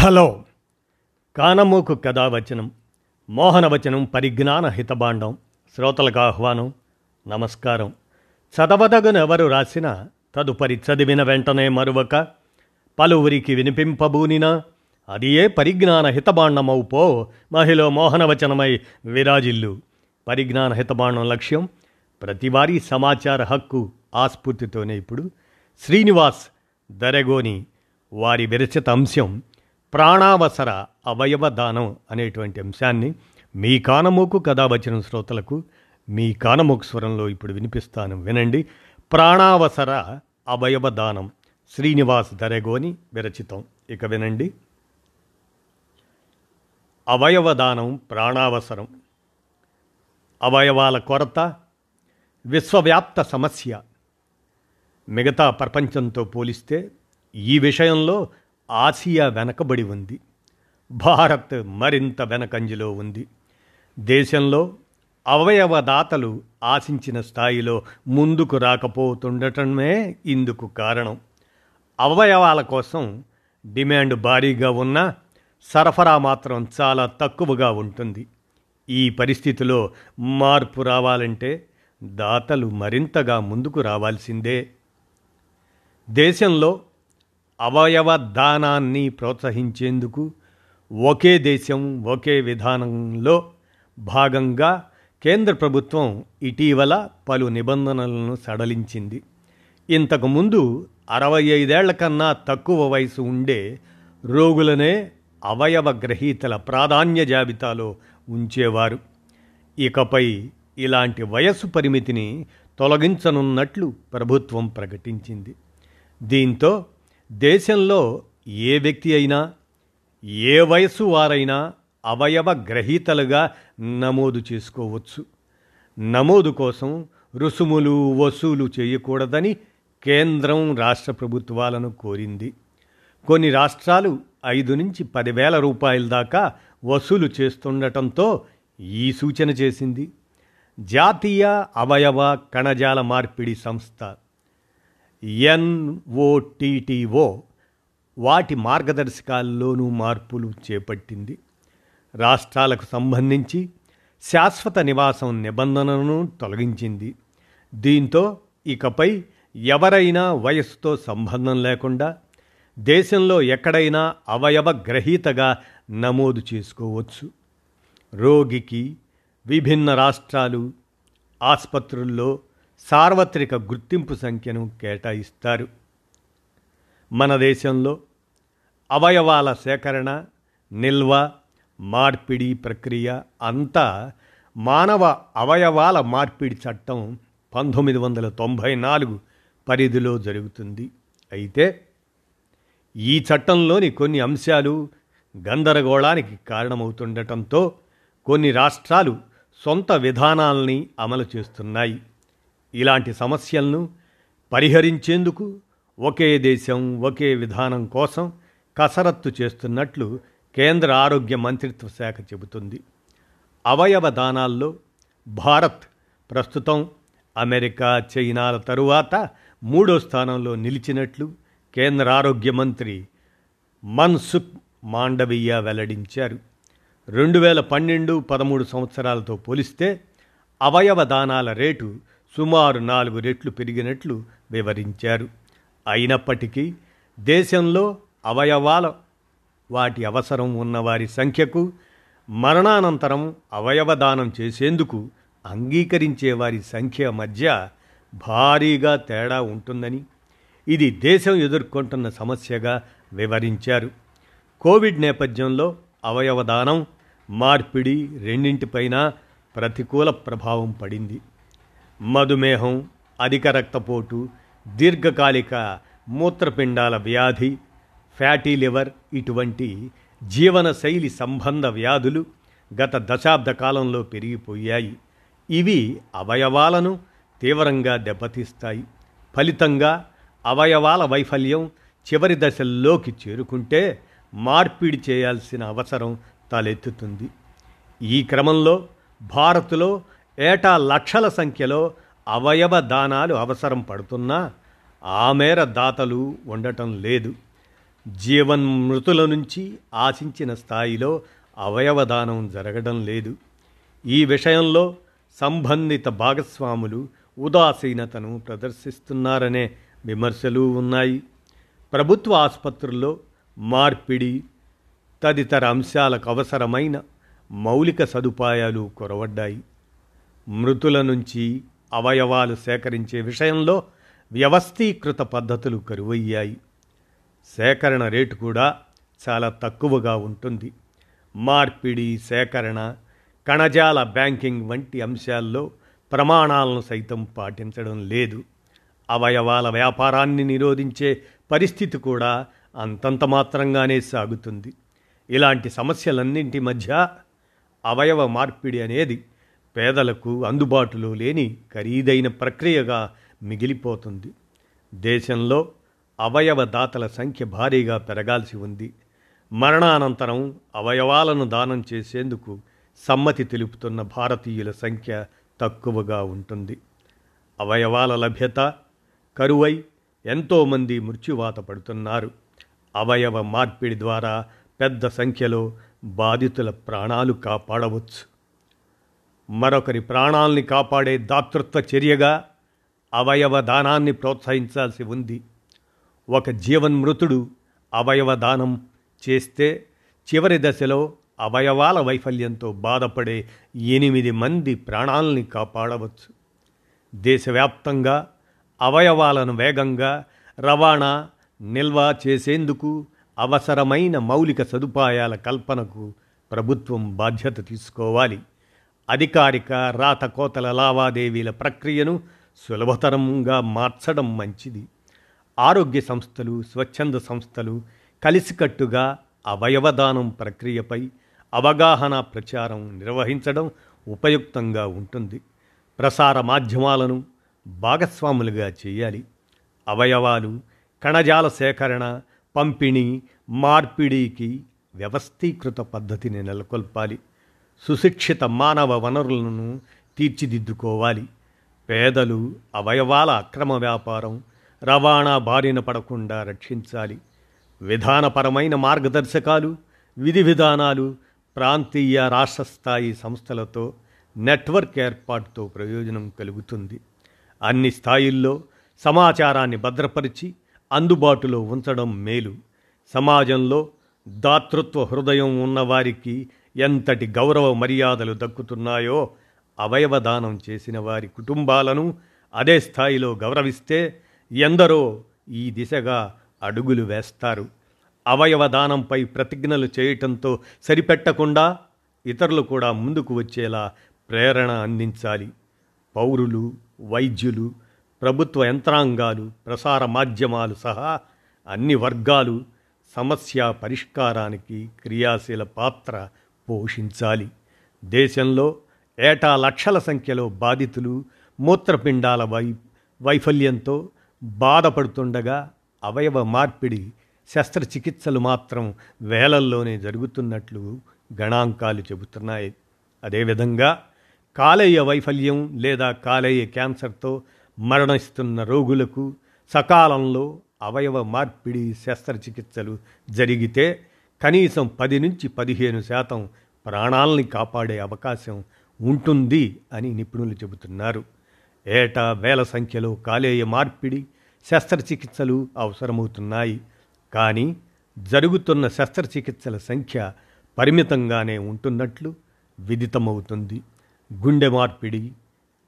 Hello. కానమూకు కథావచనం మోహనవచనం పరిజ్ఞాన హితబాండం శ్రోతలకు ఆహ్వానం నమస్కారం. చదవదగునెవరు రాసిన తదుపరి చదివిన వెంటనే మరువక పలువురికి వినిపింపబూనినా అది ఏ పరిజ్ఞాన హితబాండమవు పో మహిళ మోహనవచనమై విరాజిల్లు. పరిజ్ఞాన హితబాండం లక్ష్యం ప్రతివారీ సమాచార హక్కు ఆస్ఫూర్తితోనే ఇప్పుడు. శ్రీనివాస్ దరెగోని వారి విరచిత అంశం ప్రాణావసర అవయవ దానం అనేటువంటి అంశాన్ని మీ కానమోకు కథ వచ్చిన శ్రోతలకు మీ కానమోకు స్వరంలో ఇప్పుడు వినిపిస్తాను వినండి. ప్రాణావసర అవయవ దానం శ్రీనివాస్ దరెగోని విరచితం. ఇక వినండి. అవయవదానం ప్రాణావసరం. అవయవాల కొరత విశ్వవ్యాప్త సమస్య. మిగతా ప్రపంచంతో పోలిస్తే ఈ విషయంలో ఆసియా వెనకబడి ఉంది. భారత్ మరింత వెనకంజలో ఉంది. దేశంలో అవయవదాతలు ఆశించిన స్థాయిలో ముందుకు రాకపోతుండటమే ఇందుకు కారణం. అవయవాల కోసం డిమాండ్ భారీగా ఉన్నా సరఫరా మాత్రం చాలా తక్కువగా ఉంటుంది. ఈ పరిస్థితిలో మార్పు రావాలంటే దాతలు మరింతగా ముందుకు రావాల్సిందే. దేశంలో అవయవ దానాన్ని ప్రోత్సహించేందుకు ఒకే దేశం ఒకే విధానంలో భాగంగా కేంద్ర ప్రభుత్వం ఇటీవల పలు నిబంధనలను సడలించింది. ఇంతకుముందు అరవై ఐదేళ్ళ కన్నా తక్కువ వయసు ఉండే రోగులనే అవయవ గ్రహీతల ప్రాధాన్య జాబితాలో ఉంచేవారు. ఇకపై ఇలాంటి వయస్సు పరిమితిని తొలగించనున్నట్లు ప్రభుత్వం ప్రకటించింది. దీంతో దేశంలో ఏ వ్యక్తి అయినా ఏ వయసు వారైనా అవయవ గ్రహీతలుగా నమోదు చేసుకోవచ్చు. నమోదు కోసం రుసుములు వసూలు చేయకూడదని కేంద్రం రాష్ట్ర ప్రభుత్వాలను కోరింది. కొన్ని రాష్ట్రాలు ఐదు నుంచి పదివేల రూపాయల దాకా వసూలు చేస్తుండటంతో ఈ సూచన చేసింది. జాతీయ అవయవ కణజాల మార్పిడి సంస్థ. ఎన్ఓటిటిఓ వాటి మార్గదర్శకాల్లోనూ మార్పులు చేపట్టింది. రాష్ట్రాలకు సంబంధించి శాశ్వత నివాసం నిబంధనను తొలగించింది. దీంతో ఇకపై ఎవరైనా వయస్సుతో సంబంధం లేకుండా దేశంలో ఎక్కడైనా అవయవ గ్రహీతగా నమోదు చేసుకోవచ్చు. రోగికి విభిన్న రాష్ట్రాలు ఆసుపత్రుల్లో సార్వత్రిక గుర్తింపు సంఖ్యను కేటాయిస్తారు. మన దేశంలో అవయవాల సేకరణ నిల్వ మార్పిడి ప్రక్రియ అంతా మానవ అవయవాల మార్పిడి చట్టం పంతొమ్మిది వందల తొంభై నాలుగు పరిధిలో జరుగుతుంది. అయితే ఈ చట్టంలోని కొన్ని అంశాలు గందరగోళానికి కారణమవుతుండటంతో కొన్ని రాష్ట్రాలు సొంత విధానాల్ని అమలు చేస్తున్నాయి. ఇలాంటి సమస్యలను పరిహరించేందుకు ఒకే దేశం ఒకే విధానం కోసం కసరత్తు చేస్తున్నట్లు కేంద్ర ఆరోగ్య మంత్రిత్వ శాఖ చెబుతుంది. అవయవ దానాల్లో భారత్ ప్రస్తుతం అమెరికా చైనాల తరువాత మూడో స్థానంలో నిలిచినట్లు కేంద్ర ఆరోగ్య మంత్రి మన్సుఖ్ మాండవీయ వెల్లడించారు. రెండు వేల పన్నెండు పదమూడు సంవత్సరాలతో పోలిస్తే అవయవ దానాల రేటు సుమారు నాలుగు రెట్లు పెరిగినట్లు వివరించారు. అయినప్పటికీ దేశంలో అవయవాల వాటి అవసరం ఉన్నవారి సంఖ్యకు మరణానంతరం అవయవదానం చేసేందుకు అంగీకరించే వారి సంఖ్య మధ్య భారీగా తేడా ఉంటుందని ఇది దేశం ఎదుర్కొంటున్న సమస్యగా వివరించారు. కోవిడ్ నేపథ్యంలో అవయవదానం మార్పిడి రెండింటిపైన ప్రతికూల ప్రభావం పడింది. మధుమేహం అధిక రక్తపోటు దీర్ఘకాలిక మూత్రపిండాల వ్యాధి ఫ్యాటీ లివర్ ఇటువంటి జీవనశైలి సంబంధ వ్యాధులు గత దశాబ్ద కాలంలో పెరిగిపోయాయి. ఇవి అవయవాలను తీవ్రంగా దెబ్బతీస్తాయి. ఫలితంగా అవయవాల వైఫల్యం చివరి దశల్లోకి చేరుకుంటే మార్పిడి చేయాల్సిన అవసరం తలెత్తుతుంది. ఈ క్రమంలో భారత్లో ఏటా లక్షల సంఖ్యలో అవయవ దానాలు అవసరం పడుతున్నా ఆ మేర దాతలు ఉండటం లేదు. జీవన్మృతుల నుంచి ఆశించిన స్థాయిలో అవయవదానం జరగడం లేదు. ఈ విషయంలో సంబంధిత భాగస్వాములు ఉదాసీనతను ప్రదర్శిస్తున్నారనే విమర్శలు ఉన్నాయి. ప్రభుత్వ ఆసుపత్రుల్లో మార్పిడి తదితర అంశాలకు అవసరమైన మౌలిక సదుపాయాలు కొరవడ్డాయి. మృతుల నుంచి అవయవాలు సేకరించే విషయంలో వ్యవస్థీకృత పద్ధతులు కరువయ్యాయి. సేకరణ రేటు కూడా చాలా తక్కువగా ఉంటుంది. మార్పిడి సేకరణ కణజాల బ్యాంకింగ్ వంటి అంశాల్లో ప్రమాణాలను సైతం పాటించడం లేదు. అవయవాల వ్యాపారాన్ని నిరోధించే పరిస్థితి కూడా అంతంత మాత్రంగానే సాగుతుంది. ఇలాంటి సమస్యలన్నింటి మధ్య అవయవ మార్పిడి అనేది పేదలకు అందుబాటులో లేని ఖరీదైన ప్రక్రియగా మిగిలిపోతుంది. దేశంలో అవయవ దాతల సంఖ్య భారీగా పెరగాల్సి ఉంది. మరణానంతరం అవయవాలను దానం చేసేందుకు సమ్మతి తెలుపుతున్న భారతీయుల సంఖ్య తక్కువగా ఉంటుంది. అవయవాల లభ్యత కరువై ఎంతోమంది మృత్యువాత పడుతున్నారు. అవయవ మార్పిడి ద్వారా పెద్ద సంఖ్యలో బాధితుల ప్రాణాలు కాపాడవచ్చు. మరొకరి ప్రాణాల్ని కాపాడే దాతృత్వ చర్యగా అవయవ దానాన్ని ప్రోత్సహించాల్సి ఉంది. ఒక జీవన్మృతుడు అవయవ దానం చేస్తే చివరి దశలో అవయవాల వైఫల్యంతో బాధపడే ఎనిమిది మంది ప్రాణాలని కాపాడవచ్చు. దేశవ్యాప్తంగా అవయవాలను వేగంగా రవాణా నిల్వ చేసేందుకు అవసరమైన మౌలిక సదుపాయాల కల్పనకు ప్రభుత్వం బాధ్యత తీసుకోవాలి. అధికారిక రాతకోతల లావాదేవీల ప్రక్రియను సులభతరంగా మార్చడం మంచిది. ఆరోగ్య సంస్థలు స్వచ్ఛంద సంస్థలు కలిసికట్టుగా అవయవదానం ప్రక్రియపై అవగాహన ప్రచారం నిర్వహించడం ఉపయుక్తంగా ఉంటుంది. ప్రసార మాధ్యమాలను భాగస్వాములుగా చేయాలి. అవయవాలు కణజాల సేకరణ పంపిణీ మార్పిడికి వ్యవస్థీకృత పద్ధతిని నెలకొల్పాలి. సుశిక్షిత మానవ వనరులను తీర్చిదిద్దుకోవాలి. పేదలు అవయవాల అక్రమ వ్యాపారం రవాణా బారిన పడకుండా రక్షించాలి. విధానపరమైన మార్గదర్శకాలు విధి విధానాలు ప్రాంతీయ రాష్ట్ర స్థాయి సంస్థలతో నెట్వర్క్ ఏర్పాటుతో ప్రయోజనం కలుగుతుంది. అన్ని స్థాయిల్లో సమాచారాన్ని భద్రపరిచి అందుబాటులో ఉంచడం మేలు. సమాజంలో దాతృత్వ హృదయం ఉన్నవారికి ఎంతటి గౌరవ మర్యాదలు దక్కుతున్నాయో అవయవదానం చేసిన వారి కుటుంబాలను అదే స్థాయిలో గౌరవిస్తే ఎందరో ఈ దిశగా అడుగులు వేస్తారు. అవయవ దానంపై ప్రతిజ్ఞలు చేయటంతో సరిపెట్టకుండా ఇతరులు కూడా ముందుకు వచ్చేలా ప్రేరణ అందించాలి. పౌరులు వైద్యులు ప్రభుత్వ యంత్రాంగాలు ప్రసార మాధ్యమాలు సహా అన్ని వర్గాలు సమస్య పరిష్కారానికి క్రియాశీల పాత్ర పోషించాలి. దేశంలో ఏటా లక్షల సంఖ్యలో బాధితులు మూత్రపిండాల వై వైఫల్యంతో బాధపడుతుండగా అవయవ మార్పిడి శస్త్రచికిత్సలు మాత్రం వేలల్లోనే జరుగుతున్నట్లు గణాంకాలు చెబుతున్నాయి. అదేవిధంగా కాలేయ వైఫల్యం లేదా కాలేయ క్యాన్సర్తో మరణిస్తున్న రోగులకు సకాలంలో అవయవ మార్పిడి శస్త్రచికిత్సలు జరిగితే కనీసం పది నుంచి పదిహేను శాతం ప్రాణాలని కాపాడే అవకాశం ఉంటుంది అని నిపుణులు చెబుతున్నారు. ఏటా వేల సంఖ్యలో కాలేయ మార్పిడి శస్త్రచికిత్సలు అవసరమవుతున్నాయి. కానీ జరుగుతున్న శస్త్రచికిత్సల సంఖ్య పరిమితంగానే ఉంటున్నట్లు విదితమవుతుంది. గుండె మార్పిడి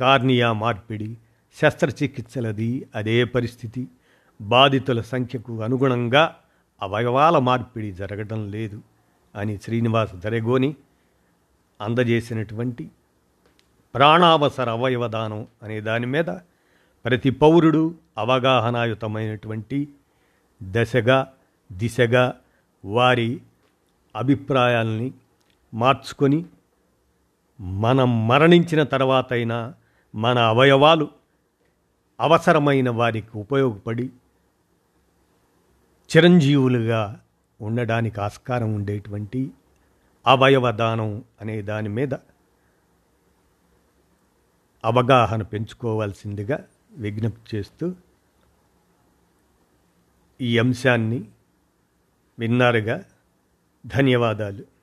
కార్నియా మార్పిడి శస్త్రచికిత్సలది అదే పరిస్థితి. బాధితుల సంఖ్యకు అనుగుణంగా అవయవాల మార్పిడి జరగడం లేదు. అని శ్రీనివాస్ దరెగోని అందజేసినటువంటి ప్రాణావసర అవయవదానం అనే దాని మీద ప్రతి పౌరుడు అవగాహనాయుతమైనటువంటి దశగా దిశగా వారి అభిప్రాయాల్ని మార్చుకొని మనం మరణించిన తర్వాతైనా మన అవయవాలు అవసరమైన వారికి ఉపయోగపడి చిరంజీవులుగా ఉండడానికి ఆస్కారం ఉండేటువంటి అవయవదానం అనే దాని మీద అవగాహన పెంచుకోవాల్సిందిగా విజ్ఞప్తి చేస్తూ ఈ అంశాన్ని విన్నారుగా. ధన్యవాదాలు.